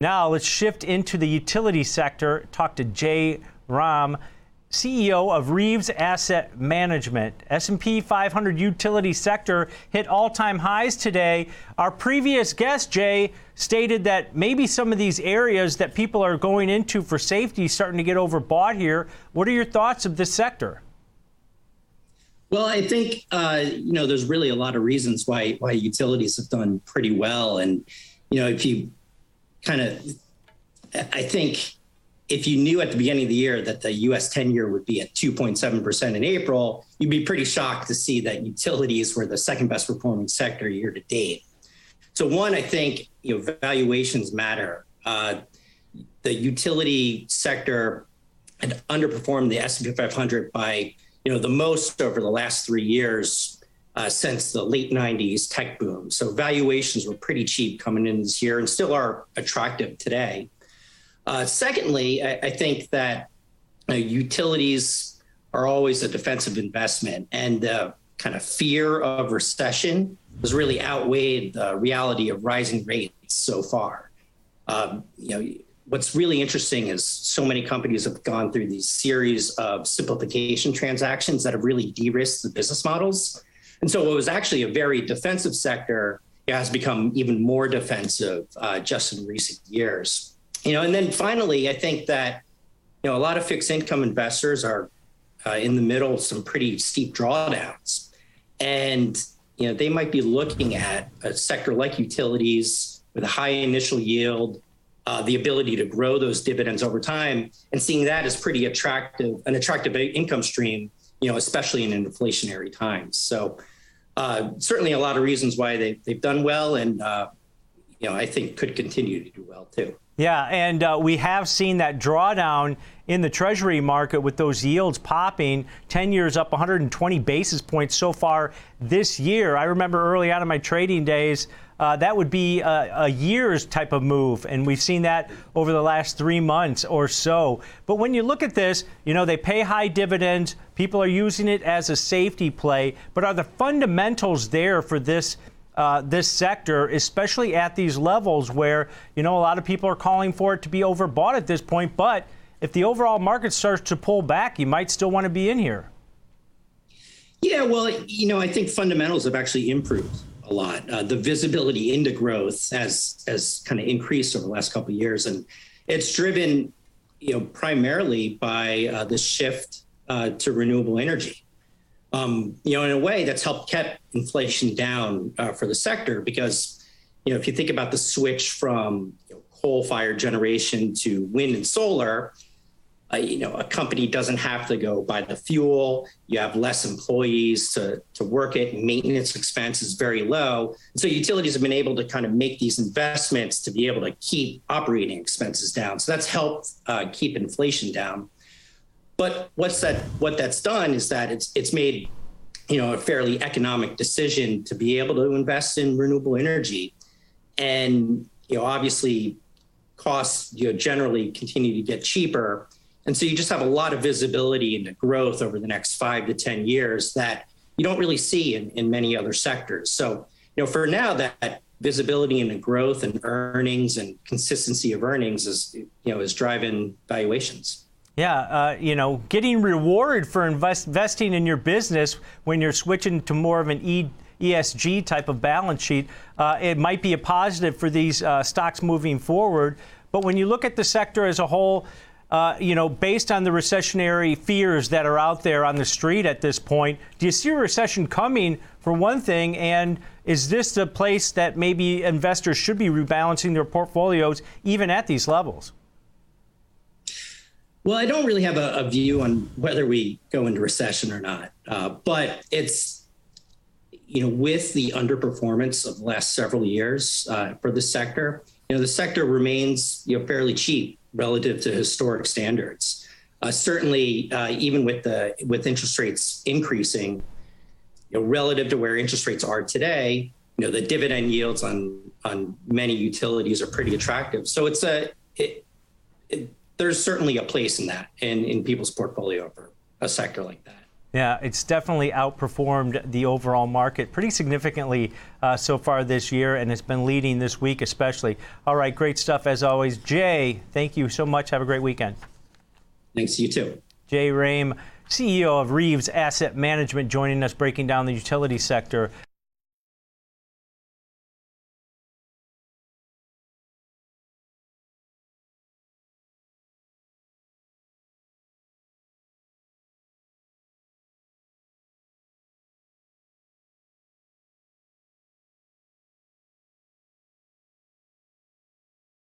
Now let's shift into the utility sector. Talk to Jay Rhame, CEO of Reaves Asset Management. S&P 500 utility sector hit all-time highs today. Our previous guest, Jay, stated that maybe some of these areas that people are going into for safety starting to get overbought here. What are your thoughts of this sector? Well, I think uh, you know there's really a lot of reasons why why utilities have done pretty well, and you know if you kind of, I think if you knew at the beginning of the year that the US 10 year would be at 2.7% in April, you'd be pretty shocked to see that utilities were the second best performing sector year to date. So, one, I think you know, valuations matter. Uh, the utility sector had underperformed the S&P 500 by you know the most over the last three years uh, since the late 90s tech boom. So valuations were pretty cheap coming in this year and still are attractive today. Uh, secondly, I, I, think that utilities are always a defensive investment, and the kind of fear of recession has really outweighed the reality of rising rates so far. Um, you know, what's really interesting is so many companies have gone through these series of simplification transactions that have really de-risked the business models and so what was actually a very defensive sector has become even more defensive uh, just in recent years. You know, and then finally, I think that you know a lot of fixed income investors are uh, in the middle of some pretty steep drawdowns, and you know they might be looking at a sector like utilities with a high initial yield, uh, the ability to grow those dividends over time, and seeing that as pretty attractive, an attractive income stream you know, especially in inflationary times. So uh, certainly a lot of reasons why they, they've done well and, uh, you know, I think could continue to do well too. Yeah, and uh, we have seen that drawdown in the Treasury market with those yields popping. 10 years up 120 basis points so far this year. I remember early on in my trading days, uh, that would be a, a, year's type of move. And we've seen that over the last three months or so. But when you look at this, you know, they pay high dividends. People are using it as a safety play. But are the fundamentals there for this? Uh, this sector, especially at these levels where you know a lot of people are calling for it to be overbought at this point. But if the overall market starts to pull back, you might still want to be in here. Yeah, well, you know, I think fundamentals have actually improved a lot. Uh, the visibility into growth has has kind of increased over the last couple of years, and it's driven, you know, primarily by uh, the shift uh, to renewable energy. Um, you know, in a way, that's helped keep inflation down uh, for the sector because, you know, if you think about the switch from you know, coal-fired generation to wind and solar, uh, you know, a company doesn't have to go buy the fuel. You have less employees to, to work it. Maintenance expense is very low. So utilities have been able to kind of make these investments to be able to keep operating expenses down. So that's helped uh, keep inflation down. But what's that? What that's done is that it's it's made you know a fairly economic decision to be able to invest in renewable energy, and you know obviously costs you know generally continue to get cheaper and so you just have a lot of visibility into growth over the next five to 10 years that you don't really see in, in many other sectors. So, you know, for now, that visibility into growth and earnings and consistency of earnings is, you know, is driving valuations. Yeah, uh, you know, getting rewarded for invest, investing in your business when you're switching to more of an E. ESG type of balance sheet, uh, it might be a positive for these uh, stocks moving forward. But when you look at the sector as a whole, uh, you know, based on the recessionary fears that are out there on the street at this point, do you see a recession coming for one thing? And is this the place that maybe investors should be rebalancing their portfolios even at these levels? Well, I don't really have a, a view on whether we go into recession or not, uh, but it's you know with the underperformance of the last several years uh, for the sector, you know the sector remains you know fairly cheap relative to historic standards. Uh, certainly, uh, even with the with interest rates increasing, you know, relative to where interest rates are today, you know, the dividend yields on on many utilities are pretty attractive. So it's a it, it, there's certainly a place in that in in people's portfolio for a sector like that. Yeah, it's definitely outperformed the overall market pretty significantly uh, so far this year, and it's been leading this week especially. All right, great stuff as always. Jay, thank you so much. Have a great weekend. Thanks, you too. Jay Rhame, CEO of Reaves Asset Management, joining us breaking down the utility sector.